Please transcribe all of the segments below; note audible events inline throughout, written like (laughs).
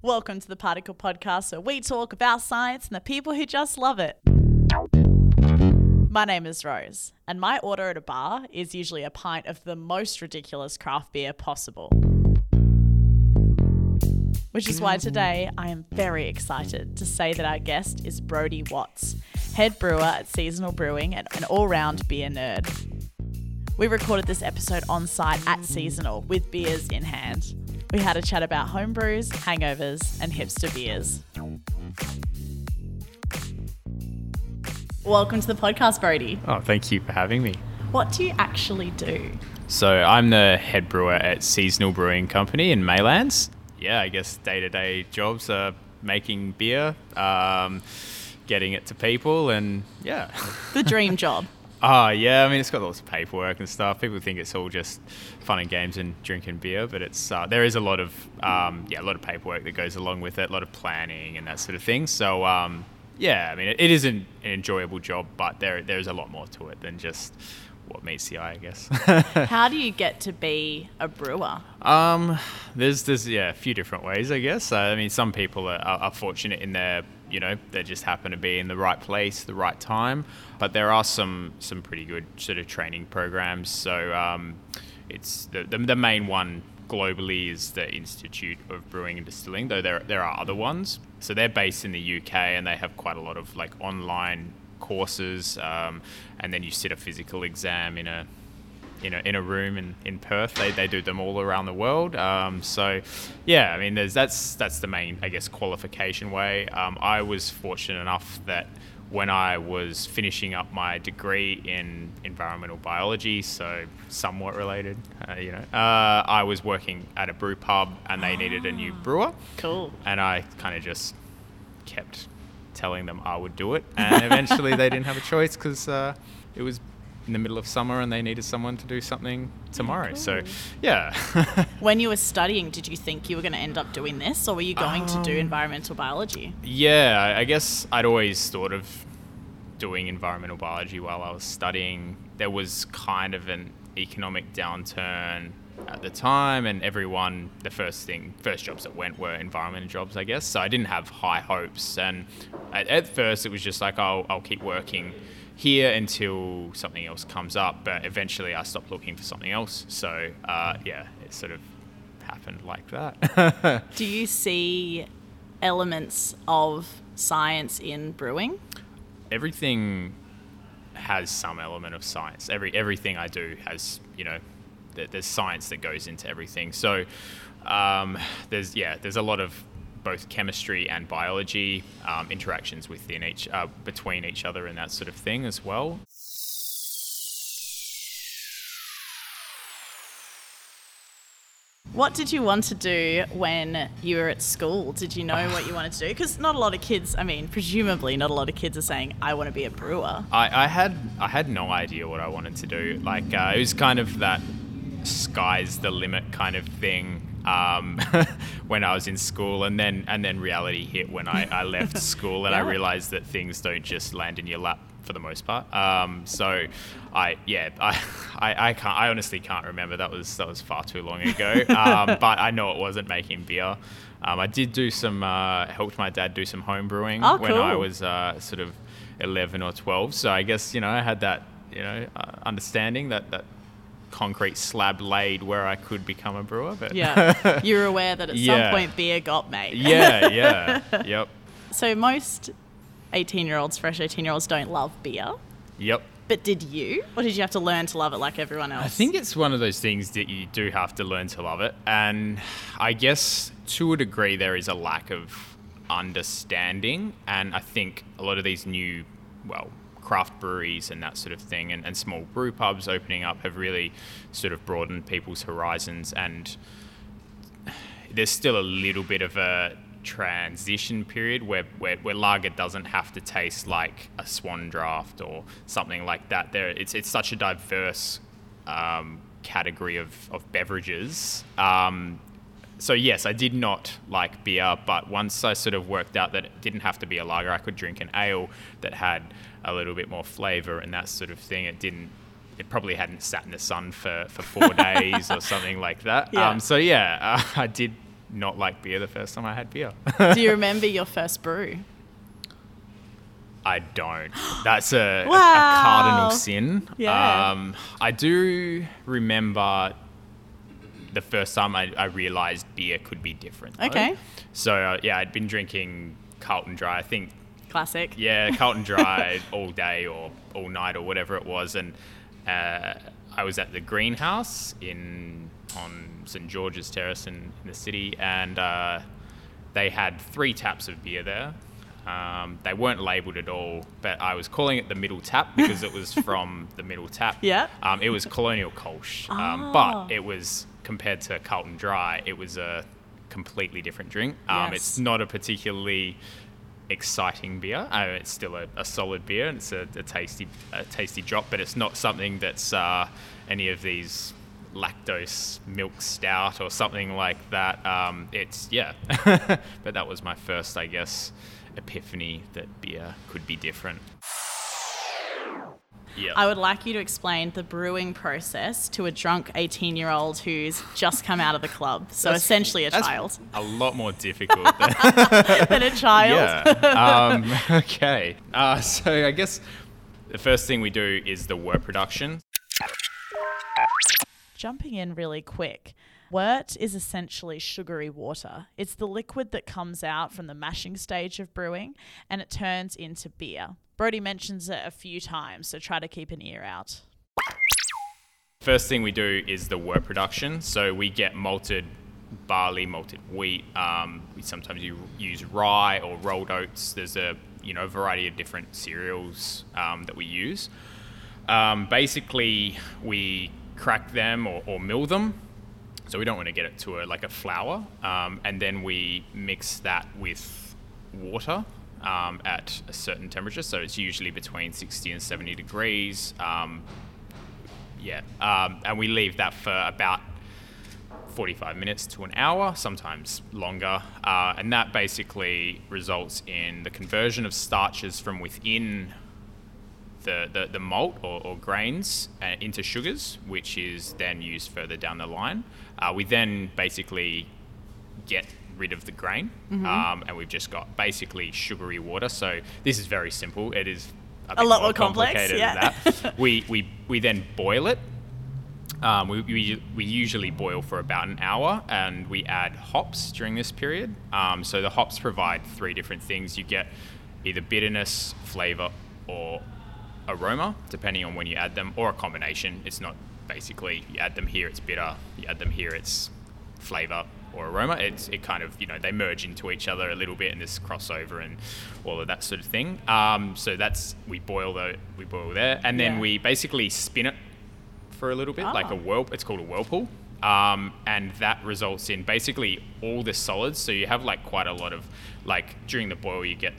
Welcome to the Particle Podcast, where we talk about science and the people who just love it. My name is Rose, and my order at a bar is usually a pint of the most ridiculous craft beer possible. Which is why today I am very excited to say that our guest is Brody Watts, head brewer at Seasonal Brewing and an all round beer nerd. We recorded this episode on site at Seasonal with beers in hand. We had a chat about home brews, hangovers, and hipster beers. Welcome to the podcast, Brody. Oh, thank you for having me. What do you actually do? So, I'm the head brewer at Seasonal Brewing Company in Maylands. Yeah, I guess day to day jobs are making beer, um, getting it to people, and yeah. The dream job. (laughs) Ah, yeah. I mean, it's got lots of paperwork and stuff. People think it's all just fun and games and drinking beer, but it's uh, there is a lot of um, yeah, a lot of paperwork that goes along with it, a lot of planning and that sort of thing. So um, yeah, I mean, it, it is an, an enjoyable job, but there there's a lot more to it than just what meets the eye, I guess. (laughs) How do you get to be a brewer? Um, there's there's yeah a few different ways, I guess. Uh, I mean, some people are, are fortunate in their you know they just happen to be in the right place, the right time. But there are some some pretty good sort of training programs. So um, it's the, the the main one globally is the Institute of Brewing and Distilling, though there there are other ones. So they're based in the UK and they have quite a lot of like online courses, um, and then you sit a physical exam in a in a, in a room in, in Perth. They, they do them all around the world. Um, so, yeah, I mean, there's that's that's the main, I guess, qualification way. Um, I was fortunate enough that when I was finishing up my degree in environmental biology, so somewhat related, uh, you know, uh, I was working at a brew pub and they needed a new brewer. Cool. And I kind of just kept telling them I would do it. And eventually they didn't have a choice because uh, it was in the middle of summer and they needed someone to do something mm, tomorrow. So, cool. yeah. (laughs) When you were studying, did you think you were going to end up doing this, or were you going to do um, environmental biology? yeah, I- I guess I'd always thought of doing environmental biology while I was studying. There was kind of an economic downturn at the time, and everyone, the first thing, first jobs that went were environmental jobs, I guess. So I didn't have high hopes. And at, at first, it was just like, oh, I'll keep working here until something else comes up. But eventually, I stopped looking for something else. So uh, yeah, it sort of happened like that. (laughs) Do you see elements of science in brewing? everything has some element of science. Every everything I do has you know there's science that goes into everything. So um, there's yeah there's a lot of both chemistry and biology um, interactions within each uh, between each other and that sort of thing as well. What did you want to do when you were at school? Did you know what you wanted to do? Because not a lot of kids, I mean, presumably not a lot of kids are saying, I want to be a brewer. I, I had I had no idea what I wanted to do. Like uh, it was kind of that sky's the limit kind of thing um, (laughs) when I was in school, and then and then reality hit when I, I left (laughs) school, and I realized that things don't just land in your lap for the most part. Um, so I yeah (laughs) I, I I can't I honestly can't remember that was that was far too long ago. um, but I know it wasn't making beer. Um, I did do some uh, helped my dad do some home brewing Oh, when I was uh, sort of 11 or 12. So I guess, you know, I had that, you know, uh, understanding that, that concrete slab laid where I could become a brewer. But Yeah. (laughs) you're aware that at some point beer got made. (laughs) yeah, yeah, (laughs) yep, So most 18 year olds, fresh 18 year olds, don't love beer. yep. But did you? Or did you have to learn to love it like everyone else? I think it's one of those things that you do have to learn to love it. And I guess to a degree, there is a lack of understanding. And I think a lot of these new, well, craft breweries and that sort of thing and, and small brew pubs opening up have really sort of broadened people's horizons. And there's still a little bit of a transition period where, where, where lager doesn't have to taste like a Swan Draught or something like that. There, it's, it's such a diverse um, category of, of beverages. Um, so yes, I did not like beer, but once I sort of worked out that it didn't have to be a lager, I could drink an ale that had a little bit more flavour and that sort of thing. It didn't. It probably hadn't sat in the sun for, for four (laughs) days or something like that. Yeah. Um, so yeah, uh, (laughs) I did not like beer the first time I had beer. Do you (laughs) remember your first brew? I don't. That's a, a- a (gasps) cardinal sin. Yeah. Um, I do remember the first time I, I realized beer could be different. though. Okay. So, uh, yeah, I'd been drinking Carlton Dry, I think, Classic. yeah, Carlton (laughs) Dry all day or all night or whatever it was. And uh, I was at the greenhouse in on St George's Terrace in, in the city, and uh, they had three taps of beer there. Um, they weren't labelled at all, but I was calling it the middle tap because it was (laughs) from the middle tap. Yeah. Um, it was Colonial Kolsch, um, Ah. but it was compared to Carlton Dry, it was a completely different drink. Um, Yes. It's not a particularly exciting beer. Uh, it's still a, a solid beer, and it's a, a tasty, a tasty drop. But it's not something that's uh, any of these lactose milk stout or something like that. Um, it's yeah, (laughs) but that was my first, I guess, epiphany that beer could be different. Yeah. I would like you to explain the brewing process to a drunk 18 year old who's just come out of the club. So That's- essentially a child. A lot more difficult than (laughs) than a child. Yeah. Um, (laughs) okay. Uh, so I guess the first thing we do is the wort production. Jumping in really quick. Wort is essentially sugary water. It's the liquid that comes out from the mashing stage of brewing and it turns into beer. Brody mentions it a few times, so try to keep an ear out. First thing we do is the wort production. So we get malted barley, malted wheat. Um, we sometimes u- use rye or rolled oats. There's a you know variety of different cereals um, that we use. Um, basically, we crack them or, or mill them. So we don't want to get it to a, like a flour, um, and then we mix that with water um, at a certain temperature. So it's usually between 60 and 70 degrees. Um, yeah, um, and we leave that for about 45 minutes to an hour, sometimes longer, uh, and that basically results in the conversion of starches from within the, the, the malt or, or grains uh, into sugars, which is then used further down the line. Uh, we then basically get rid of the grain, um, and we've just got basically sugary water. So this is very simple. It is a, bit lot more complex, complicated yeah. than that. (laughs) we, we, we then boil it. Um, we, we, we usually boil for about an hour and we add hops during this period. Um, so the hops provide three different things. You get either bitterness, flavor, or aroma, depending on when you add them, or a combination. It's not basically you add them here, it's bitter, you add them here, it's flavor or aroma. It's it kind of you know they merge into each other a little bit and this crossover and all of that sort of thing. Um, so that's we boil the we boil there, and then Yeah. we basically spin it for a little bit, like Ah. a whirl. It's called a whirlpool. Um, and that results in basically all the solids. So you have like quite a lot of like during the boil you get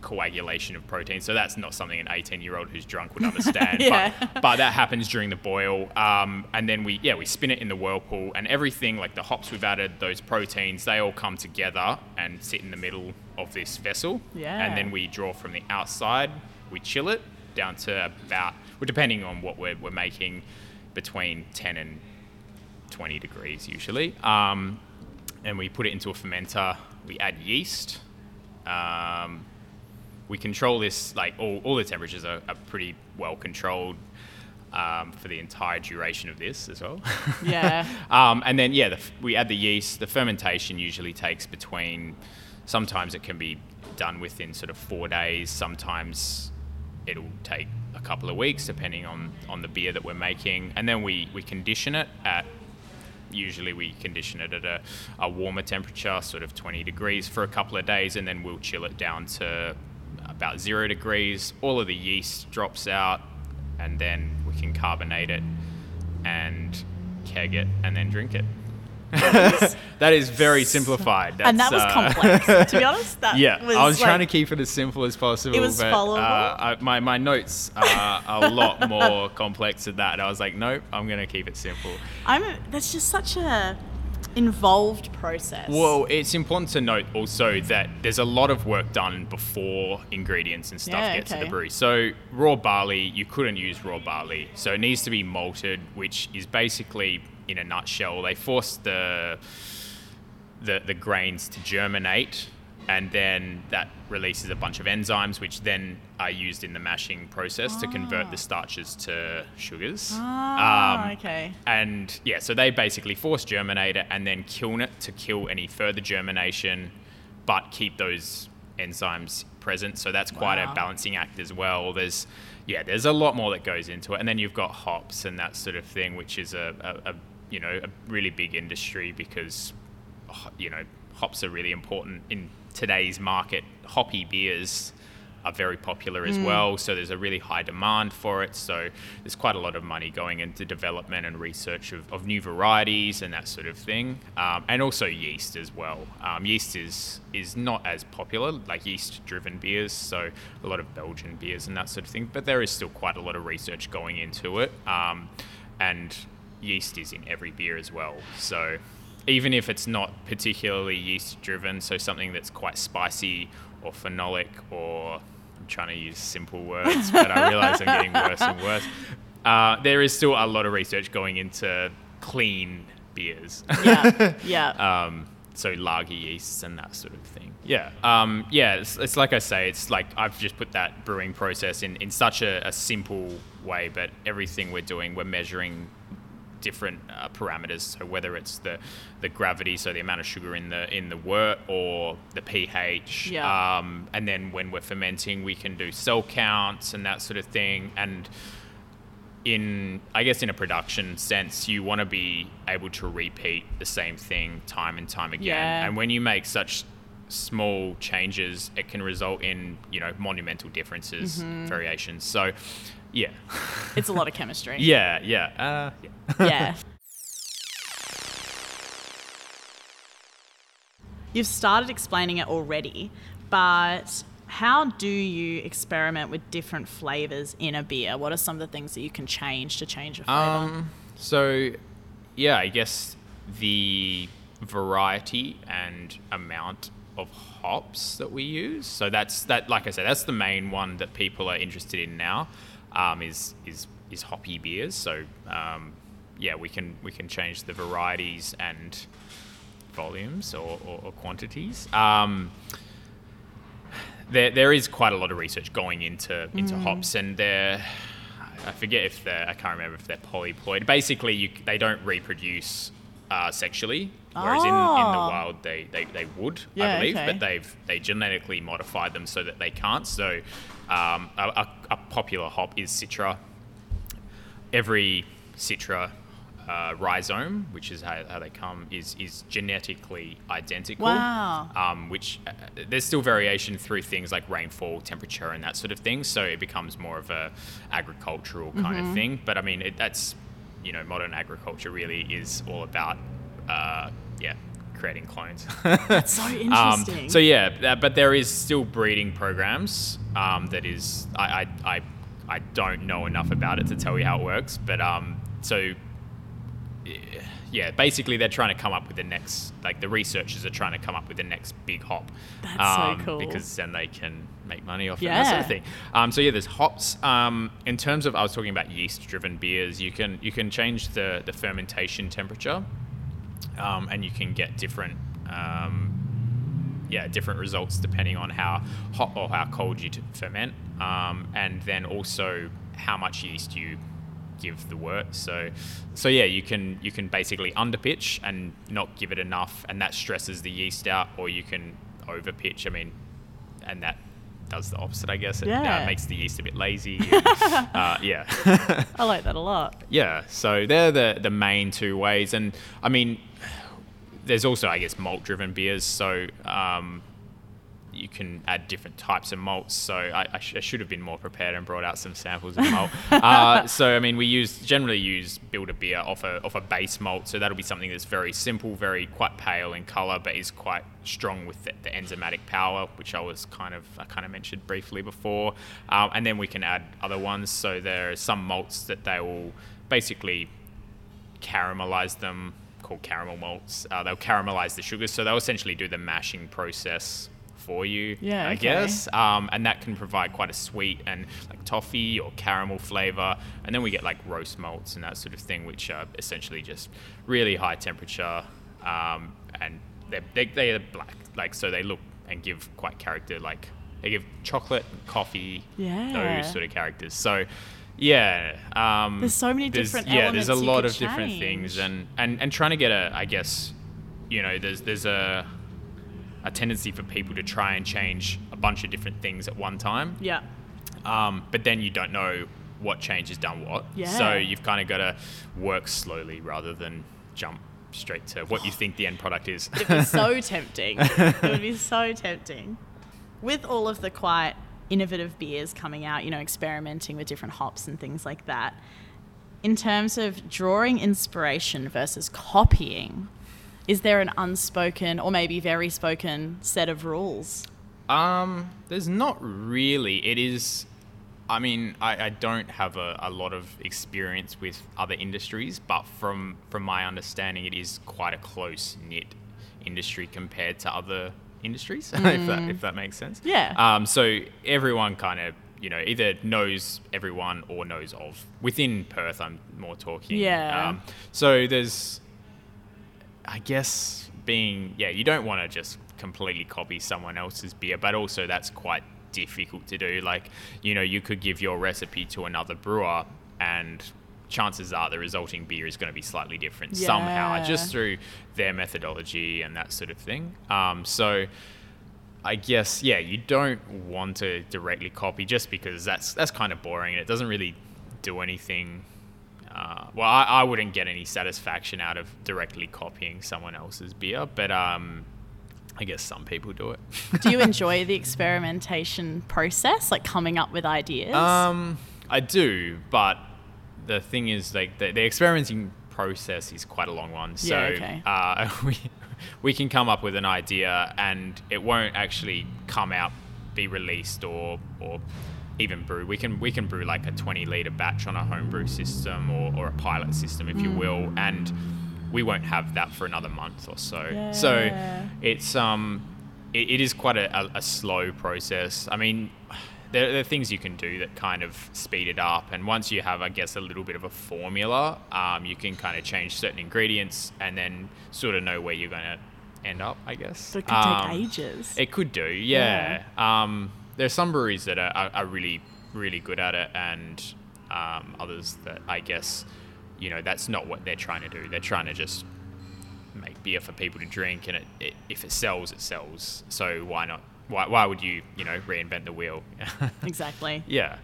coagulation of protein. So that's not something an 18 year old who's drunk would understand. (laughs) Yeah. but, but that happens during the boil. Um, and then we yeah we spin it in the whirlpool and everything like the hops we've added, those proteins, they all come together and sit in the middle of this vessel. Yeah. And then we draw from the outside. We chill it down to about well depending on what we're, we're making between 10 and 20 degrees usually. Um, and we put it into a fermenter. We add yeast. Um, we control this, like all, all the temperatures are, are pretty well controlled um, for the entire duration of this as well. (laughs) Yeah. (laughs) um, and then, yeah, the, we add the yeast. The fermentation usually takes between, sometimes it can be done within sort of four days, sometimes it'll take a couple of weeks depending on, on the beer that we're making. And then we, we condition it at usually we condition it at a, a warmer temperature, sort of 20 degrees for a couple of days, and then we'll chill it down to about zero degrees. All of the yeast drops out, and then we can carbonate it and keg it and then drink it. (laughs) that is very (laughs) simplified. and that was uh, complex. to be (laughs) honest, that yeah, was I was trying to keep it as simple as possible. It was but, followable. Uh, I, my, my notes are a lot more complex than that. I was like, nope, I'm going to keep it simple. I'm. That's just such a involved process. Well, it's important to note also that there's a lot of work done before ingredients and stuff Yeah, get to the brew. So raw barley, you couldn't use raw barley. So it needs to be malted, which is basically, in a nutshell, they force the the, the grains to germinate, and then that releases a bunch of enzymes, which then are used in the mashing process to convert the starches to sugars. Ah, Um, okay. And yeah, so they basically force germinate it and then kiln it to kill any further germination, but keep those enzymes present. So that's quite Wow. a balancing act as well. There's yeah, there's a lot more that goes into it, and then you've got hops and that sort of thing, which is a, a, a you know a really big industry because you know hops are really important in today's market. Hoppy beers are very popular as well, so there's a really high demand for it. So there's quite a lot of money going into development and research of, of new varieties and that sort of thing, um, and also yeast as well. Um, yeast is is not as popular, like yeast-driven beers, so a lot of Belgian beers and that sort of thing. But there is still quite a lot of research going into it, um, and yeast is in every beer as well. So even if it's not particularly yeast driven, so something that's quite spicy or phenolic or I'm trying to use simple words, but I realize I'm getting worse and worse. Uh, there is still a lot of research going into clean beers. Yeah. (laughs) Yeah. um, so lager yeasts and that sort of thing. Yeah, um, yeah. It's, it's like I say. It's like I've just put that brewing process in in such a, a simple way, but everything we're doing, we're measuring different uh, parameters. So whether it's the the gravity, so the amount of sugar in the in the wort, or the pH. Yeah. Um, and then when we're fermenting, we can do cell counts and that sort of thing. And in I guess in a production sense, you want to be able to repeat the same thing time and time again. Yeah. And when you make such small changes, it can result in you know monumental differences, Mm-hmm. variations. So, yeah, (laughs) it's a lot of chemistry. (laughs) yeah, yeah, uh, yeah. yeah. (laughs) You've started explaining it already, but how do you experiment with different flavors in a beer? What are some of the things that you can change to change a flavor? Um, so, yeah, I guess the variety and amount of hops that we use. So that's that. Like I said, that's the main one that people are interested in now. Um, is is is hoppy beers. So um, yeah, we can we can change the varieties and volumes or, or, or quantities. Um, there, there is quite a lot of research going into into hops, and they're I forget if they're I can't remember if they're polyploid. Basically, you, they don't reproduce uh, sexually, whereas in, in the Oh. wild they, they, they would, Yeah, I believe, okay. but they've they genetically modified them so that they can't. So um, a, a, a popular hop is Citra. Every Citra uh, rhizome, which is how, how they come, is is genetically identical Wow. um, which uh, there's still variation through things like rainfall, temperature, and that sort of thing. So it becomes more of a agricultural kind of thing. But I mean, it, that's you know, modern agriculture really is all about uh, yeah, creating clones. (laughs) That's so Um, interesting. so yeah, but there is still breeding programs. Um, that is, I, I, I, I don't know enough about it to tell you how it works. But um, so yeah, basically they're trying to come up with the next, like the researchers are trying to come up with the next big hop. That's so um, cool. Because then they can make money off it, that sort of thing. Um, so yeah, there's hops. Um, in terms of, I was talking about yeast-driven beers. You can you can change the the fermentation temperature, um, and you can get different. Um, yeah, different results depending on how hot or how cold you ferment, um, and then also how much yeast you give the wort. So, so yeah, you can you can basically underpitch and not give it enough, and that stresses the yeast out, or you can overpitch. I mean, and that does the opposite, I guess. It Yeah. uh, makes the yeast a bit lazy. (laughs) and, uh, yeah. I like that a lot. Yeah, so they're the the main two ways, and I mean, there's also I guess malt driven beers, so um, you can add different types of malts. So I, I, sh- I should have been more prepared and brought out some samples of malt. (laughs) uh, so I mean, we use generally use build a beer off a off a base malt, so that'll be something that's very simple, very quite pale in color, but is quite strong with the, the enzymatic power, which I was kind of I kind of mentioned briefly before. Um, and then we can add other ones. So there are some malts that they will basically caramelize them, called caramel malts. Uh, they'll caramelize the sugars, so they'll essentially do the mashing process for you. Yeah, I okay. guess, um, and that can provide quite a sweet and like toffee or caramel flavor. And then we get like roast malts and that sort of thing, which are essentially just really high temperature um, and they're they, they're black, like so they look and give quite character. Like they give chocolate, and coffee, Yeah. those sort of characters. So. Yeah, um, There's so many there's- different Yeah, there's a lot of different things, and, and and trying to get a, I guess, you know, there's there's a a tendency for people to try and change a bunch of different things at one time. Yeah. Um, but then you don't know what change has done what. Yeah. So you've kind of got to work slowly rather than jump straight to what you think the end product is. It'd be so (laughs) tempting. It would be so tempting. With all of the quite innovative beers coming out, you know, experimenting with different hops and things like that, in terms of drawing inspiration versus copying, is there an unspoken or maybe very spoken set of rules? Um, there's not really. It is. I mean, I, I don't have a, a lot of experience with other industries, but from from my understanding, it is quite a close knit industry compared to other industries, (laughs) if that if that makes sense. Yeah. Um, so everyone kind of you know either knows everyone or knows of within Perth. I'm more talking. Yeah. Um, so there's I guess being yeah, you don't want to just completely copy someone else's beer, but also that's quite difficult to do. Like, you know, you could give your recipe to another brewer and chances are the resulting beer is going to be slightly different somehow just through their methodology and that sort of thing. Um, so I guess yeah, you don't want to directly copy just because that's that's kind of boring and it doesn't really do anything. Uh, well, I, I wouldn't get any satisfaction out of directly copying someone else's beer, but um, I guess some people do it. Do you (laughs) enjoy the experimentation process, like coming up with ideas? Um, I do, but the thing is, like the, the experimenting process is quite a long one. So Yeah, okay. uh, (laughs) we we can come up with an idea, and it won't actually come out, be released, or or even brew. We can we can brew like a 20 liter batch on a homebrew system or, or a pilot system, if you Mm. will, and we won't have that for another month or so. So it's um it, it is quite a, a, a slow process. I mean, there, there are things you can do that kind of speed it up, and once you have, I guess, a little bit of a formula, um, you can kind of change certain ingredients and then sort of know where you're going to end up. I guess. So it could Um, take ages. It could do, yeah. Um, there's some breweries that are, are, are really, really good at it, and um, others that I guess, you know, that's not what they're trying to do. They're trying to just make beer for people to drink, and it, it, if it sells, it sells. So why not? Why, why would you, you know, reinvent the wheel? (laughs) exactly. yeah.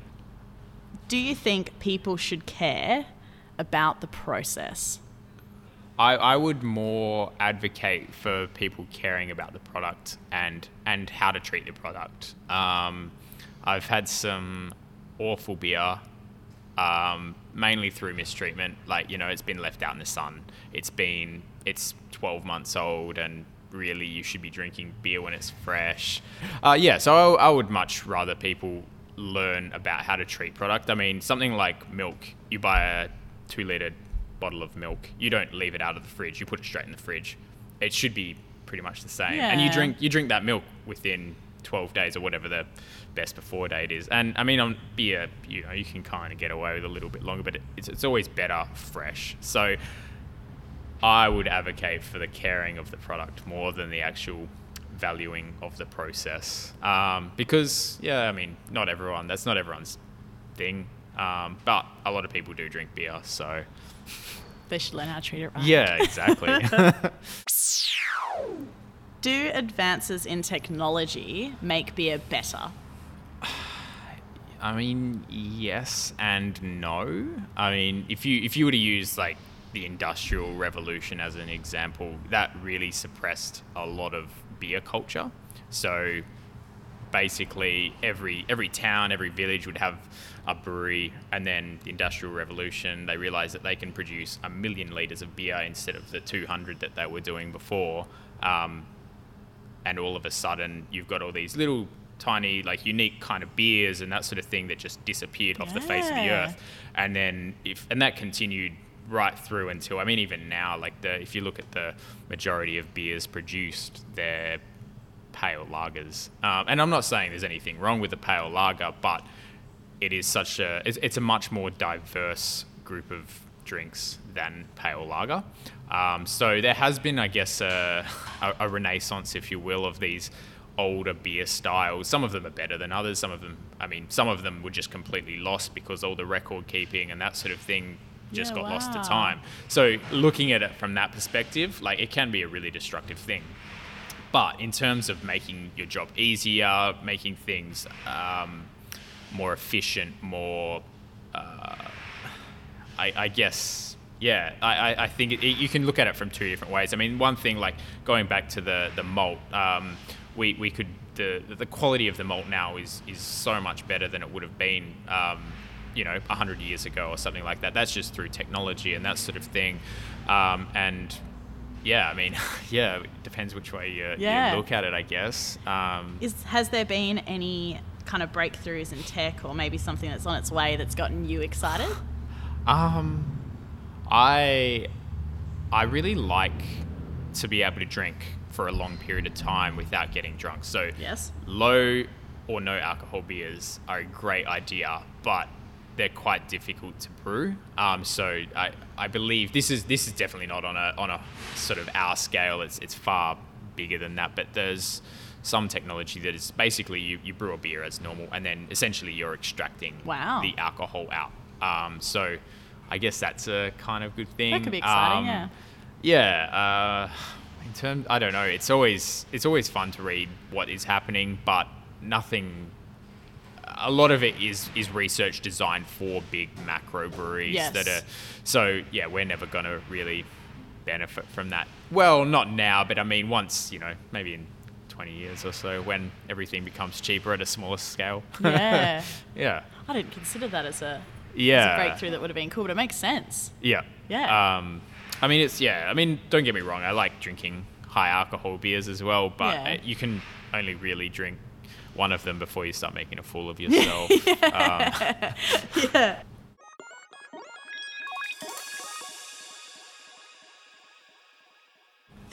Do you think people should care about the process? I, I would more advocate for people caring about the product and and how to treat the product. Um, I've had some awful beer, um, mainly through mistreatment. Like you know, it's been left out in the sun. It's been it's 12 months old, and really you should be drinking beer when it's fresh. Uh, yeah, so I, I would much rather people learn about how to treat product. I mean, something like milk. You buy a two liter bottle of milk. You don't leave it out of the fridge. You put it straight in the fridge. It should be pretty much the same. And you drink you drink that milk within 12 days or whatever the best before date is. And I mean on beer, you know, you can kind of get away with a little bit longer, but it's, it's always better fresh. So I would advocate for the caring of the product more than the actual valuing of the process. Um, because yeah, I mean, not everyone. That's not everyone's thing. Um, but a lot of people do drink beer, so They should learn how to treat it right. yeah, exactly. (laughs) Do advances in technology make beer better? (sighs) I mean, yes and no. I mean, if you if you were to use like the industrial revolution as an example, that really suppressed a lot of beer culture. So basically every every town, every village would have a brewery and then the industrial revolution they realized that they can produce a million liters of beer instead of the 200 that they were doing before. Um, and all of a sudden you've got all these little tiny like unique kind of beers and that sort of thing that just disappeared off the face of the earth. And then if and that continued right through until i mean even now like the if you look at the majority of beers produced they're pale lagers. Um, and i'm not saying there's anything wrong with the pale lager but it is such a it's, it's a much more diverse group of drinks than pale lager. Um, so there has been, I guess, a, a, a renaissance, if you will, of these older beer styles. Some of them are better than others. Some of them, I mean, some of them were just completely lost because all the record keeping and that sort of thing just Yeah, got lost to time. So looking at it from that perspective, like it can be a really destructive thing. But in terms of making your job easier, making things um, more efficient, more, uh, I, I guess, yeah, I, I- I think it, you can look at it from two different ways. I mean, one thing, like going back to the, the malt, um, we, we could, the, the quality of the malt now is, is so much better than it would have been, um, you know, 100 years ago or something like that. That's just through technology and that sort of thing. Um, and yeah, I mean, (laughs) yeah, it depends which way you, Yeah. you look at it, I guess. Um, Is has there been any kind of breakthroughs in tech, or maybe something that's on its way that's gotten you excited? Um, I I really like to be able to drink for a long period of time without getting drunk. So Yes. low or no alcohol beers are a great idea, but they're quite difficult to brew. Um, so I, I believe this is this is definitely not on a on a sort of our scale. It's it's far bigger than that. But there's some technology that is basically you, you brew a beer as normal, and then essentially you're extracting Wow. the alcohol out. Um, so I guess that's a kind of good thing. That could be exciting, Um, yeah. Yeah. Uh, in terms, I don't know. It's always it's always fun to read what is happening, but nothing. A lot of it is is research designed for big macro breweries Yes. that are. So yeah, we're never gonna really benefit from that. Well, not now, but I mean, once you know, maybe in. 20 years or so when everything becomes cheaper at a smaller scale. (laughs) Yeah. yeah. I didn't consider that as a, as Yeah. a breakthrough that would have been cool, but it makes sense. Yeah. Yeah. Um, I mean, it's yeah. I mean, don't get me wrong. I like drinking high alcohol beers as well, but Yeah. you can only really drink one of them before you start making a fool of (laughs) yourself. um, (laughs) yeah.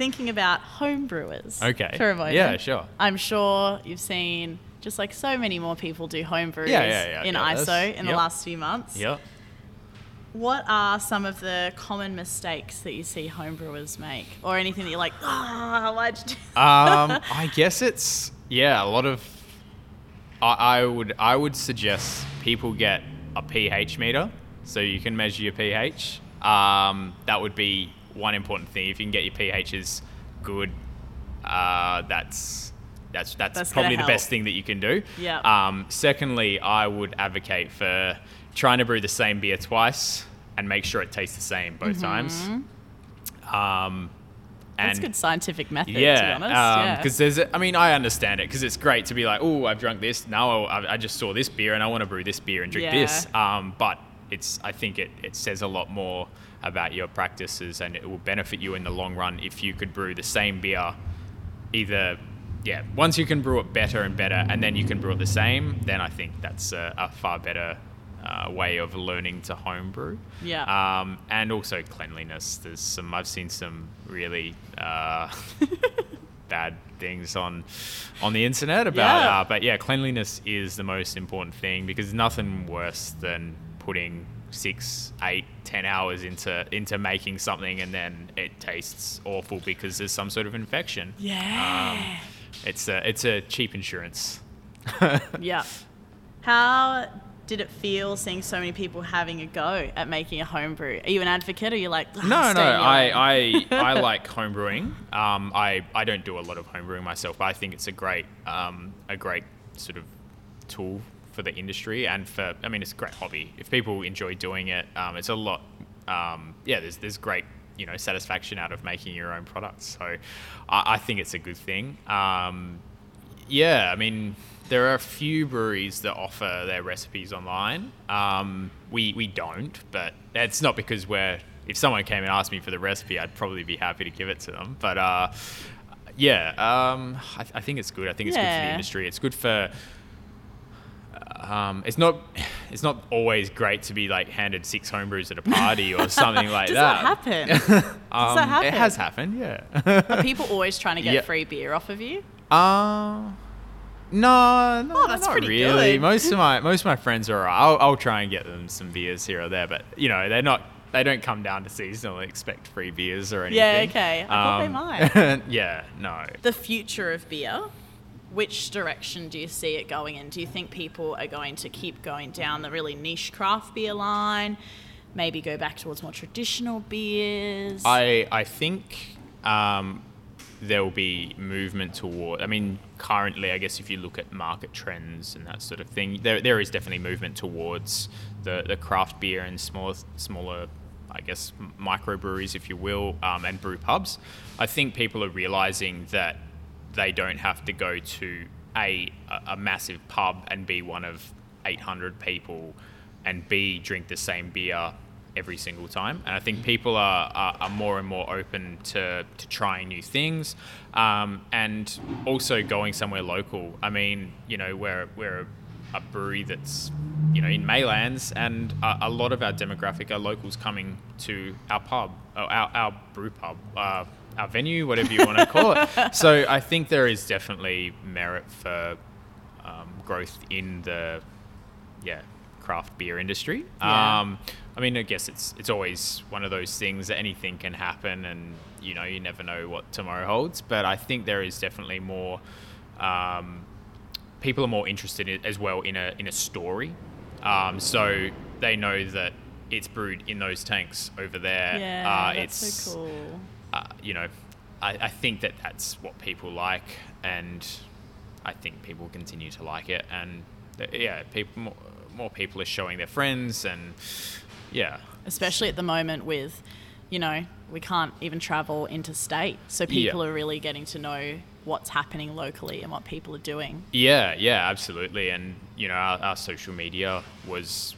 Thinking about home brewers. okay. For a moment. Yeah, sure. I'm sure you've seen just like so many more people do home brews Yeah, yeah, yeah, in ISO that's- in the yep. last few months. Yeah. What are some of the common mistakes that you see home brewers make? Or anything that you're like, ah, why'd you do Um, (laughs) I guess it's yeah. A lot of I, I would I would suggest people get a pH meter so you can measure your pH. Um, that would be one important thing. If you can get your pHs good, uh, that's that's that's, That's probably the best thing that you can do. Yeah. Um, secondly, I would advocate for trying to brew the same beer twice and make sure it tastes the same both times. Um, Mm-hmm. That's and good scientific method, to be yeah, honest. yeah. because there's, a- I mean, I understand it because it's great to be like, oh, I've drunk this. Now I, I just saw this beer and I want to brew this beer and drink Yeah. this. Um, but it's, I think it, it says a lot more about your practices and it will benefit you in the long run if you could brew the same beer, either, yeah, once you can brew it better and better, and then you can brew it the same, then I think that's a, a far better. Uh, way of learning to homebrew, Yeah. um, and also cleanliness. There's some I've seen some really uh, (laughs) bad things on on the internet about Yeah. uh, but yeah cleanliness is the most important thing because nothing worse than putting six eight ten hours into into making something and then it tastes awful because there's some sort of infection yeah. it's a it's a cheap insurance (laughs) yeah. How did it feel seeing so many people having a go at making a home brew? Are you an advocate or you're like, "Ah, No, no, I. I, (laughs) I like homebrewing. Um, I, I don't do a lot of homebrewing myself, but I think it's a great, um, a great sort of tool for the industry and for, I mean, it's a great hobby. If people enjoy doing it, um, it's a lot, um, yeah, there's, there's great, you know, satisfaction out of making your own products. So I, I think it's a good thing. Um, yeah, I mean, there are a few breweries that offer their recipes online. Um, we we don't, but it's not because we're. If someone came and asked me for the recipe, I'd probably be happy to give it to them. But uh, yeah, um, I, I think it's good. I think it's good for the industry. It's good for. Um, it's not. It's not always great to be like handed six homebrews at a party or (laughs) something like Does that. that happen? (laughs) Um, that happen? It has happened, yeah. Are people always trying to get free beer off of you? Uh, no, no, Oh, that's not pretty really. good. Most of my (laughs) most of my friends are. I'll, I'll try and get them some beers here or there, but you know they're not they don't come down to seasonal and expect free beers or anything. Yeah, okay. I thought they might. yeah, no. The future of beer. Which direction do you see it going in? Do you think people are going to keep going down the really niche craft beer line? Maybe go back towards more traditional beers? I I think um, there will be movement toward. I mean, currently, I guess if you look at market trends and that sort of thing, there, there is definitely movement towards the, the craft beer and smaller smaller. I guess microbreweries, if you will, um, and brew pubs. I think people are realizing that they don't have to go to a a massive pub and be one of 800 people, and b drink the same beer every single time. And I think people are, are, are more and more open to, to trying new things um, and also going somewhere local. I mean, you know, we're, we're a brewery that's, you know, in Maylands and a, a lot of our demographic are locals coming to our pub, our, our brew pub. Uh, our venue, whatever you want to call it. (laughs) So I think there is definitely merit for um, growth in the, yeah, craft beer industry. Yeah. Um, I mean, I guess it's it's always one of those things that anything can happen, and you know you never know what tomorrow holds. But I think there is definitely more. Um, people are more interested in, as well in a in a story, um, so they know that it's brewed in those tanks over there. Yeah, uh, that's it's so cool. Uh, you know, I, I think that that's what people like, and I think people continue to like it, and uh, yeah, people more, more people are showing their friends, and yeah, Especially at the moment with, you know, we can't even travel interstate. So people Yeah. are really getting to know what's happening locally and what people are doing. yeah, yeah, absolutely, and you know, our, our social media was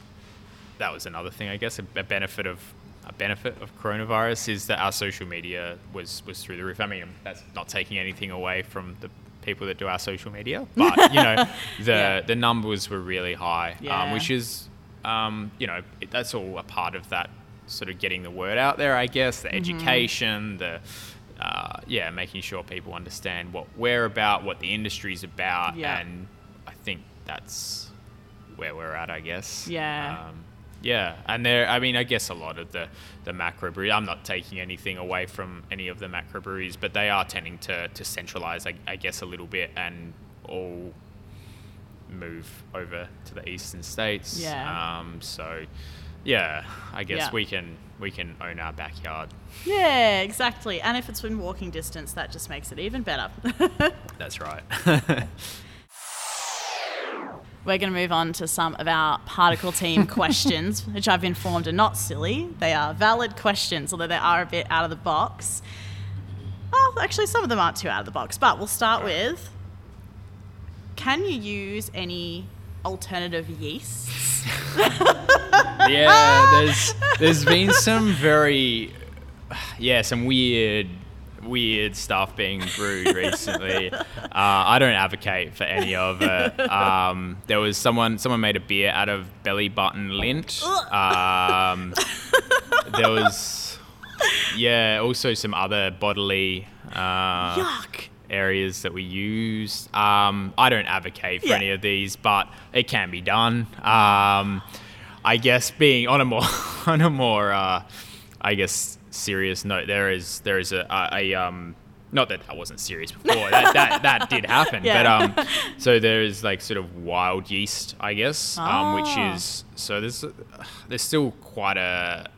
that was another thing, I guess, a, a benefit of. A benefit of coronavirus is that our social media was was through the roof. I mean, that's not taking anything away from the people that do our social media, (laughs) but you know, the Yeah. the numbers were really high, Yeah. um, which is, um, you know, it, that's all a part of that sort of getting the word out there, I guess. Mm-hmm. The education, the uh, yeah, making sure people understand what we're about, what the industry's about, Yeah. and I think that's where we're at, I guess. Yeah. Um, yeah, and there. I mean, I guess a lot of the the macro breweries. I'm not taking anything away from any of the macro breweries, but they are tending to to centralize, I, I guess, a little bit and all move over to the eastern states. Yeah. Um. So, yeah, I guess Yeah. we can we can own our backyard. Yeah, exactly. And if it's within walking distance, that just makes it even better. (laughs) That's right. (laughs) We're going to move on to some of our particle team (laughs) questions, which I've informed are not silly. They are valid questions, although they are a bit out of the box. Oh, actually, some of them aren't too out of the box, but we'll start with Can you use any alternative yeasts? (laughs) yeah, there's there's been some very yeah some weird weird stuff being brewed recently. Uh, I don't advocate for any of it. Um, there was someone someone made a beer out of belly button lint. Um, there was yeah also some other bodily. Uh, Yuck. areas that we use. Um, I don't advocate for Yeah. any of these, but it can be done. Um, I guess being on a more (laughs) on a more uh, I guess serious note, there is there is a, a, a um, not that I wasn't serious before. that, that that did happen, (laughs) Yeah. but um, so there is like sort of wild yeast, I guess, um, which Ah. is so there's there's still quite a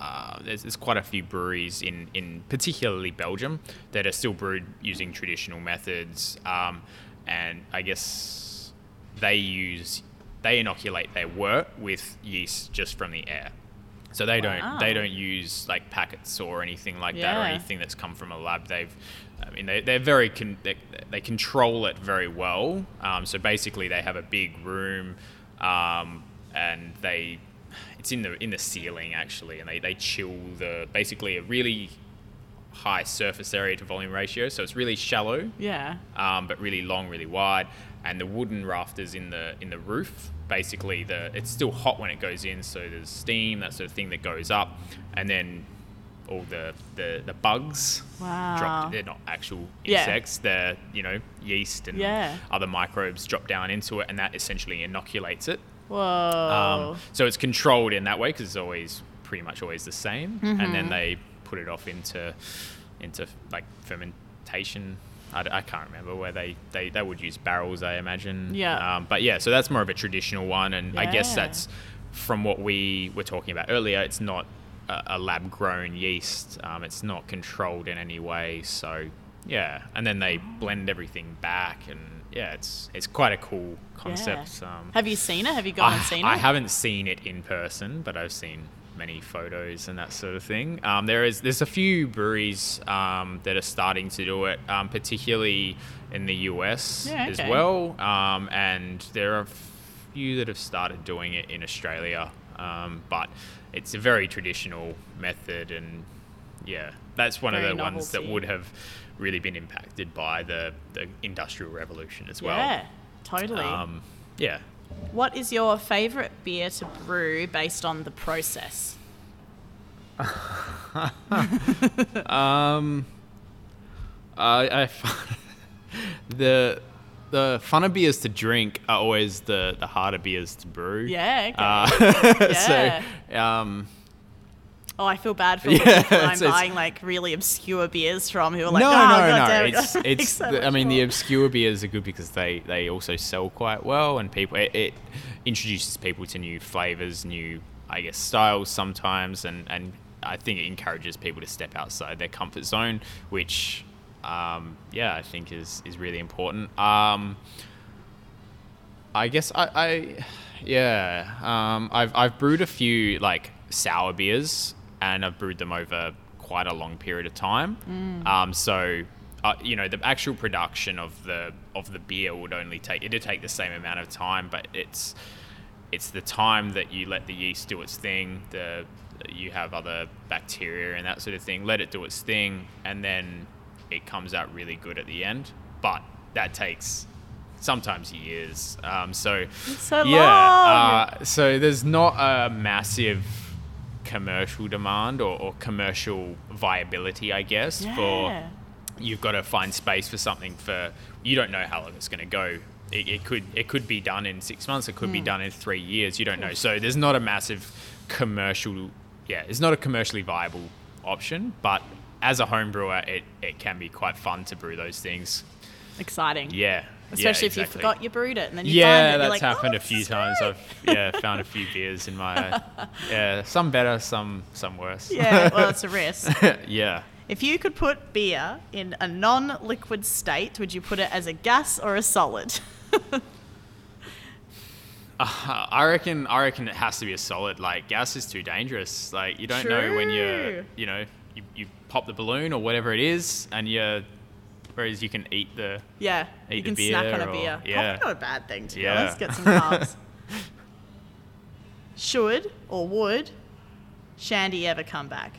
uh, there's, there's quite a few breweries in, in particularly Belgium that are still brewed using traditional methods, um, and I guess they use they inoculate their wort with yeast just from the air. So they Wow. don't they don't use like packets or anything like that or anything that's come from a lab. They've I mean they, they're very con- they, they control it very well. Um, so basically they have a big room um, and they it's in the in the ceiling actually and they, they chill the basically a really high surface area to volume ratio so it's really shallow Yeah. um, but really long, really wide. And the wooden rafters in the in the roof, basically, the it's still hot when it goes in, so there's steam, that sort of thing that goes up, and then all the the, the bugs Wow. drop. They're not actual insects. Yeah. They're you know yeast and Yeah. other microbes drop down into it, and that essentially inoculates it. Whoa. Um, so it's controlled in that way because it's always pretty much always the same, Mm-hmm. and then they put it off into into like fermentation. I, I can't remember where they, they, they would use barrels, I imagine. Yeah. Um, but yeah, so that's more of a traditional one, and I guess that's from what we were talking about earlier. It's not a, a lab grown yeast. Um, it's not controlled in any way. So yeah, and then they blend everything back, and yeah, it's it's quite a cool concept. Yeah. Um, Have you seen it? Have you gone and I, seen I it? haven't seen it in person, but I've seen many photos and that sort of thing. Um, there is there's a few breweries um, that are starting to do it, um, particularly in the US Yeah, as well, um, and there are a few that have started doing it in Australia. Um, but it's a very traditional method, and yeah, that's one Very of the ones that would have really been impacted by the, the industrial revolution as well. yeah, totally. Um, yeah. What is your favourite beer to brew based on the process? (laughs) Um, I, I (laughs) the the funner beers to drink are always the the harder beers to brew. Yeah, okay. Uh, (laughs) Yeah. So, um, Oh, I feel bad for Yeah, people (laughs) I'm buying like really obscure beers from who are like, no, oh, no, God no. It's (laughs) it's. so the- I mean, the obscure beers are good because they they also sell quite well, and people it, it introduces people to new flavors, new I guess styles sometimes, and and I think it encourages people to step outside their comfort zone, which um, yeah, I think is is really important. Um, I guess I, I yeah, um, I've I've brewed a few like sour beers, and I've brewed them over quite a long period of time. Um, so. Uh, you know the actual production of the of the beer would only take it'd take the same amount of time, but it's it's the time that you let the yeast do its thing. The you have other bacteria and that sort of thing. Let it do its thing, and then it comes out really good at the end. But that takes sometimes years. Um, so so yeah, long. uh, so there's not a massive commercial demand or, or commercial viability, I guess, for you've got to find space for something for you don't know how long it's going to go. It, it could it could be done in six months it could Hmm. be done in three years you don't know. So there's not a massive commercial yeah it's not a commercially viable option but as a home brewer it, it can be quite fun to brew those things. Exciting. yeah Especially yeah, if you exactly. forgot you brewed it and then you yeah, find it. that's like, happened "Oh, a few times. I've yeah (laughs) found a few beers in my (laughs) yeah some better, some some worse. Yeah, well, it's a (laughs) risk. yeah. If you could put beer in a non liquid state, would you put it as a gas or a solid? Uh, I reckon. I reckon it has to be a solid. Like gas is too dangerous. Like you don't know when you're, you know, you, you pop the balloon or whatever it is, and you, whereas you can eat the. yeah, Eat you can snack on beer a or- beer. yeah. Probably not a bad thing, to be Yeah. honest. Get some carbs. (laughs) Should or would Shandy ever come back?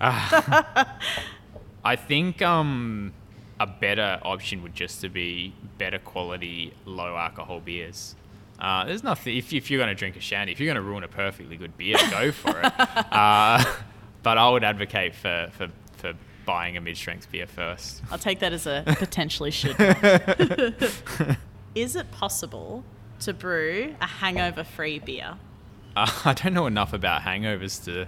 (laughs) I think um, a better option would just to be better quality, low alcohol beers. Uh, there's nothing if, if you're going to drink a shandy, if you're going to ruin a perfectly good beer, go for it. (laughs) Uh, but I would advocate for, for, for buying a mid-strength beer first. I'll take that as a (laughs) potentially should. (laughs) Is it possible to brew a hangover free beer? Uh, (laughs) I don't know enough about hangovers to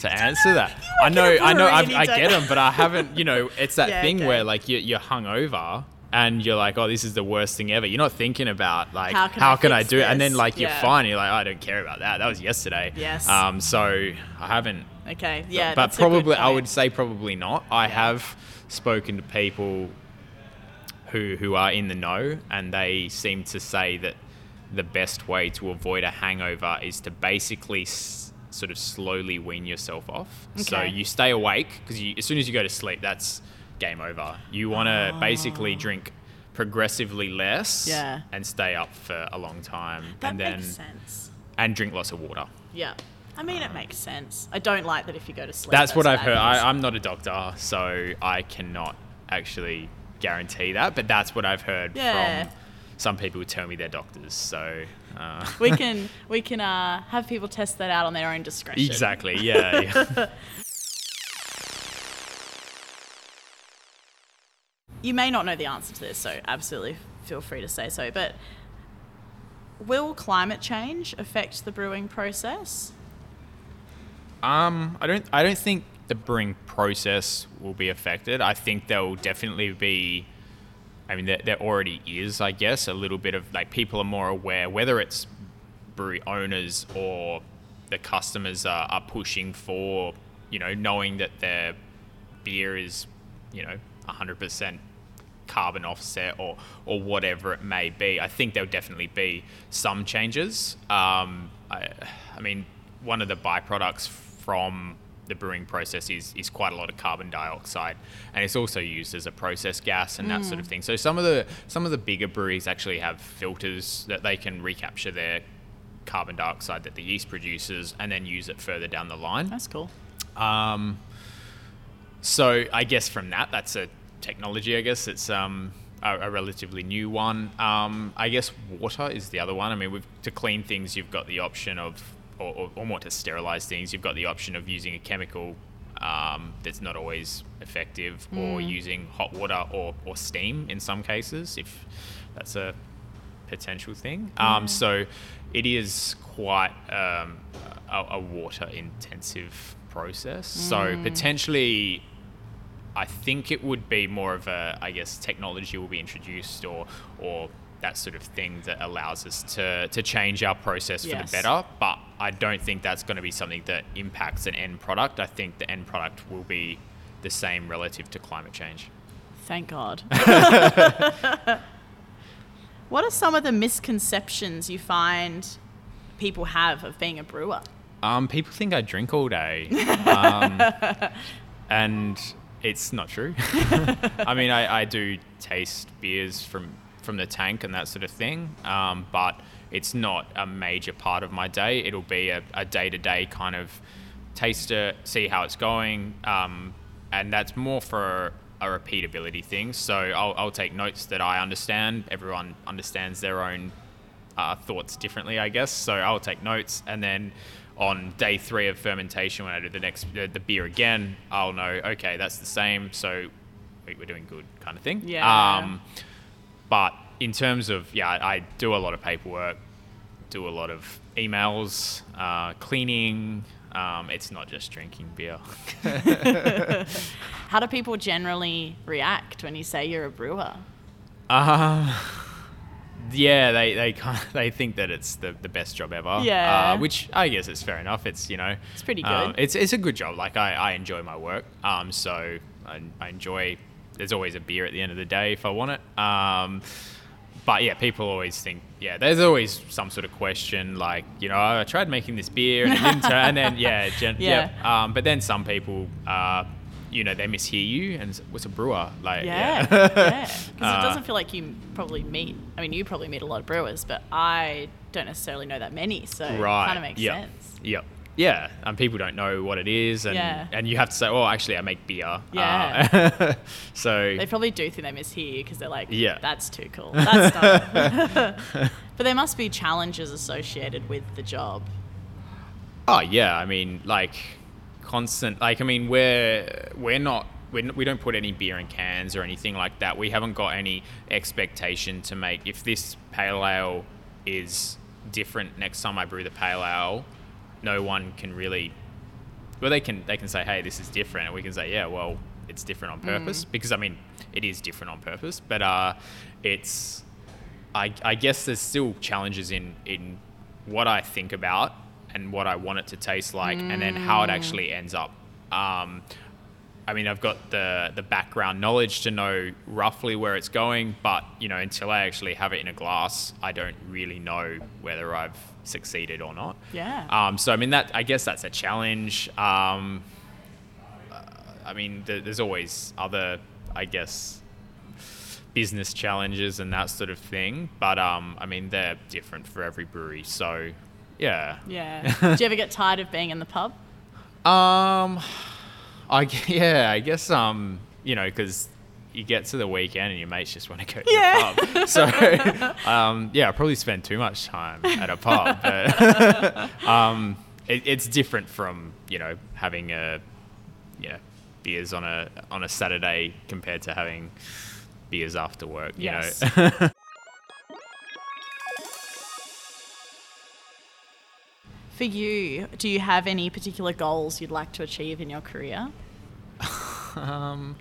to answer that. I know, I know, I, I get them, but I haven't. You know, it's that Yeah, thing okay. where like you, you're hungover and you're like, oh, this is the worst thing ever. You're not thinking about like How how can can, I I, fix do it, and then like you're Yeah. fine. You're like, oh, I don't care about that. That was yesterday. Yes. Um. So I haven't. Okay, yeah. but that's a good probably I would say probably not. I Yeah. have spoken to people who who are in the know, and they seem to say that the best way to avoid a hangover is to basically s- sort of slowly wean yourself off. Okay. So you stay awake because as soon as you go to sleep, that's game over. You want to basically drink progressively less Yeah. and stay up for a long time That and then makes sense. and drink lots of water. Yeah. I mean, it makes sense. I don't like that if you go to sleep. That's what I've heard. I, I'm not a doctor, so I cannot actually guarantee that. But that's what I've heard Yeah. from some people who tell me they're doctors. So uh, we (laughs) can we can uh, have people test that out on their own discretion. exactly, yeah. yeah. (laughs) You may not know the answer to this, so absolutely feel free to say so. But will climate change affect the brewing process? Um, I don't. I don't think the brewing process will be affected. I think there will definitely be. I mean, there, there already is, I guess, a little bit of like people are more aware, whether it's brewery owners or the customers are, are pushing for, you know, knowing that their beer is, you know, 100% carbon offset or or whatever it may be. I think there'll definitely be some changes. Um, I, I mean, one of the byproducts from the brewing process is, is quite a lot of carbon dioxide, and it's also used as a process gas and that sort of thing. So some of the some of the bigger breweries actually have filters that they can recapture their carbon dioxide that the yeast produces and then use it further down the line. That's cool. Um, so I guess from that, that's a technology. I guess it's um, a, a relatively new one. Um, I guess water is the other one. I mean, we've, to clean things, you've got the option of, or, or, or more to sterilize things, you've got the option of using a chemical um, that's not always effective, or using hot water or, or steam in some cases, if that's a potential thing. Um, so it is quite um, a, a water intensive process. So potentially, I think it would be more of a, I guess, technology will be introduced or, or that sort of thing that allows us to, to change our process for Yes. the better. But I don't think that's going to be something that impacts an end product. I think the end product will be the same relative to climate change. Thank God. (laughs) what are some of the misconceptions you find people have of being a brewer? Um, people think I drink all day, (laughs) um, and it's not true. (laughs) I mean, I, I do taste beers from from the tank and that sort of thing, um, but it's not a major part of my day. It'll be a, a day-to-day kind of taste it, see how it's going, um, and that's more for a repeatability thing. So I'll, I'll take notes that I understand. Everyone understands their own uh, thoughts differently, I guess. So I'll take notes, and then on day three of fermentation, when I do the next the, the beer again, I'll know okay, that's the same. So we- we're doing good, kind of thing. Yeah. Um, but in terms of yeah, I do a lot of paperwork, do a lot of emails, uh, cleaning. Um, it's not just drinking beer. (laughs) How do people generally react when you say you're a brewer? Um, yeah, they they kind of, (laughs) they think that it's the, the best job ever. Yeah. uh, which I guess is fair enough. It's you know, It's pretty um, good. it's it's a good job. Like I, I enjoy my work. Um, so I, I enjoy. There's always a beer at the end of the day if I want it. Um, but yeah, people always think, yeah, there's always some sort of question like, you know, I tried making this beer and it didn't turn, and then (laughs) yeah, gen- Yeah. yep. Um, but then some people, uh, you know, they mishear you and what's a brewer? Like, Yeah, yeah. Because it Uh, (laughs) doesn't feel like you probably meet. I mean, you probably meet a lot of brewers, but I don't necessarily know that many, so it right. kind of makes yep. sense. Yep. Yeah, yeah. and people don't know what it is, and Yeah. and you have to say, oh, actually, I make beer. Yeah. Uh, (laughs) so They probably do think they mishear you because they're like, Yeah. that's too cool. That's (laughs) but there must be challenges associated with the job. Oh yeah, I mean like constant. Like I mean we're we're not we're, we don't put any beer in cans or anything like that. We haven't got any expectation to make. If this pale ale is different next time I brew the pale ale, no one can really. Well, they can they can say, hey, this is different, and we can say, yeah, well, it's different on purpose because I mean it is different on purpose, but uh, it's I, I guess there's still challenges in, in what I think about and what I want it to taste like, and then how it actually ends up. Um, I mean, I've got the the background knowledge to know roughly where it's going, but you know, until I actually have it in a glass, I don't really know whether I've succeeded or not. Yeah. Um, so I mean, that I guess that's a challenge. Um, uh, I mean, th- there's always other, I guess, business challenges and that sort of thing. But um, I mean, they're different for every brewery. So, yeah. Yeah. Do you ever get tired of being in the pub? (laughs) Um, I (laughs) yeah, I guess um, you know, because you get to the weekend and your mates just want to go to Yeah. the pub. So, (laughs) um, yeah, I probably spend too much time at a pub. But um, it, it's different from you know having a you know beers on a on a Saturday compared to having beers after work. You Yes. know. For you, do you have any particular goals you'd like to achieve in your career? Um,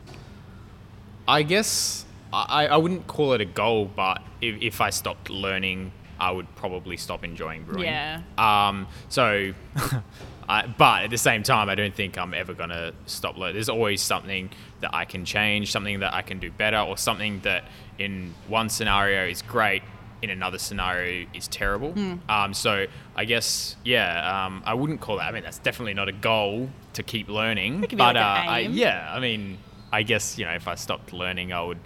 I guess I, I wouldn't call it a goal, but if, if I stopped learning, I would probably stop enjoying brewing. Yeah. Um, so, (laughs) I, but at the same time, I don't think I'm ever gonna stop learning. There's always something that I can change, something that I can do better, or something that in one scenario is great, in another scenario is terrible. Um, so I guess yeah, um, I wouldn't call that. I mean, that's definitely not a goal to keep learning. It could be but like uh, I, yeah, I mean, I guess you know, if I stopped learning, I would.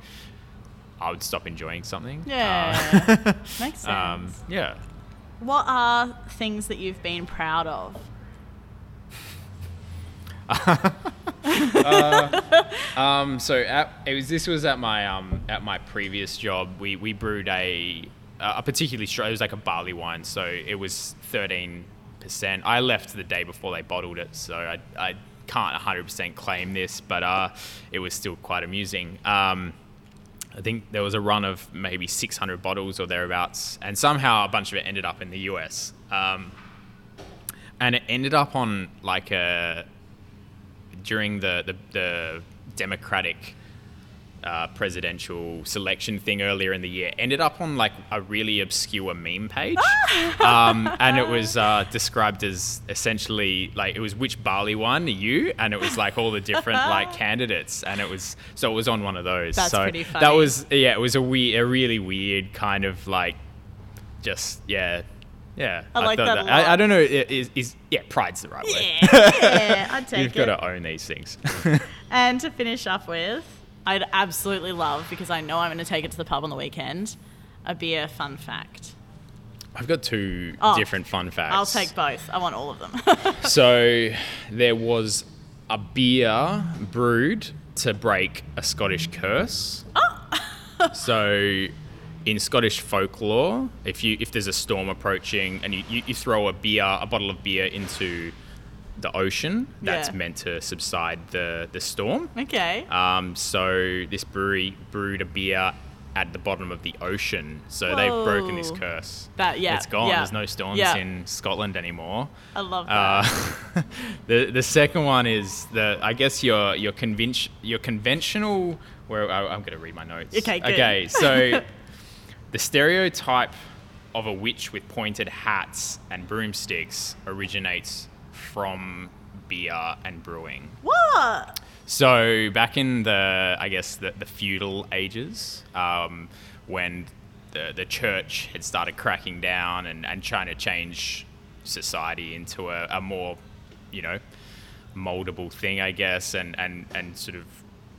I would stop enjoying something. Yeah. Uh, (laughs) Makes sense. um, yeah. what are things that you've been proud of? (laughs) Um, so at, it was this was at my um at my previous job. We we brewed a a particularly strong. It was like a barley wine, so it was thirteen percent. I left the day before they bottled it, so I I can't hundred percent claim this, but uh, it was still quite amusing. Um, I think there was a run of maybe 600 bottles or thereabouts, and somehow a bunch of it ended up in the US. Um, and it ended up on like a during the the, the Democratic uh, presidential selection thing earlier in the year. Ended up on like a really obscure meme page, (laughs) um, and it was uh, described as essentially like it was which Bali are you, and it was like all the different like (laughs) candidates, and it was so it was on one of those. That's so pretty that was yeah, it was a we a really weird kind of like just yeah. Yeah, I like thought that a I, I don't know. i- Is, is yeah, pride's the right word. Yeah, yeah I'd (laughs) take it. You've got to own these things. And to finish up with, I'd absolutely love, because I know I'm going to take it to the pub on the weekend, a beer fun fact. I've got two Oh, different fun facts. I'll take both. I want all of them. (laughs) So there was a beer brewed to break a Scottish curse. Oh. (laughs) so in Scottish folklore, if you if there's a storm approaching and you, you, you throw a beer, a bottle of beer into the ocean, that's Yeah. meant to subside the, the storm. okay. Um, so this brewery brewed a beer at the bottom of the ocean. So they've broken this curse. That- yeah, It's gone. yeah, There's no storms yeah. in Scotland anymore. I love that. Uh, (laughs) the the second one is the I guess your your convention your conventional. Where I, I'm going to read my notes. Okay, good. Okay, so (laughs) the stereotype of a witch with pointed hats and broomsticks originates from beer and brewing. what? So back in the, I guess the, the feudal ages, um, when the the church had started cracking down and, and trying to change society into a, a more, you know, moldable thing, I guess, and, and, and sort of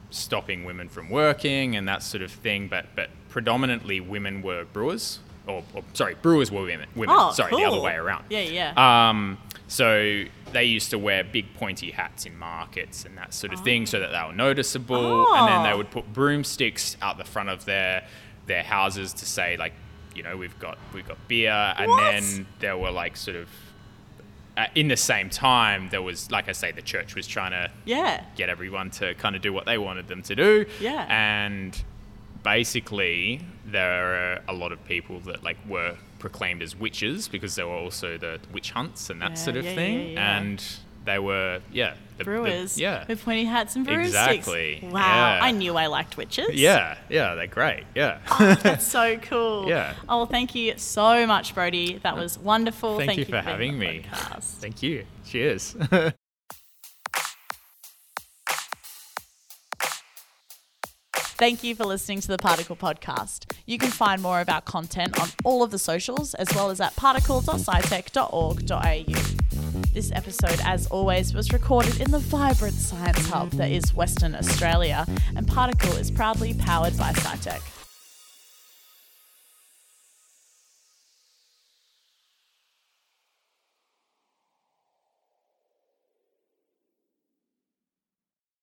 stopping women from working and that sort of thing. But but predominantly women were brewers, or, or sorry, brewers were women. Women, Oh, sorry, the other way around. Yeah, yeah. Um, so they used to wear big pointy hats in markets and that sort of thing, so that they were noticeable. And then they Oh. would put broomsticks out the front of their their houses to say like, you know, we've got we've got beer. And What? then there were like sort of uh, in the same time there was like I say the church was trying to yeah. get everyone to kind of do what they wanted them to do. Yeah. And basically, there are a lot of people that like were proclaimed as witches because there were also the witch hunts and that Yeah, sort of yeah, thing. yeah. And they were, yeah, the, the- Brewers. yeah. With pointy hats and broomsticks. Exactly, Wow. I knew I liked witches. Yeah, yeah, they're great. Yeah. Oh, that's so (laughs) cool. Yeah. Oh, well, thank you so much, Brody. That was wonderful. Thank, you for having me. podcast. Thank you. Cheers. (laughs) Thank you for listening to the Particle Podcast. You can find more of our content on all of the socials as well as at particle.scitech.org.au. This episode, as always, was recorded in the vibrant science hub that is Western Australia, and Particle is proudly powered by SciTech.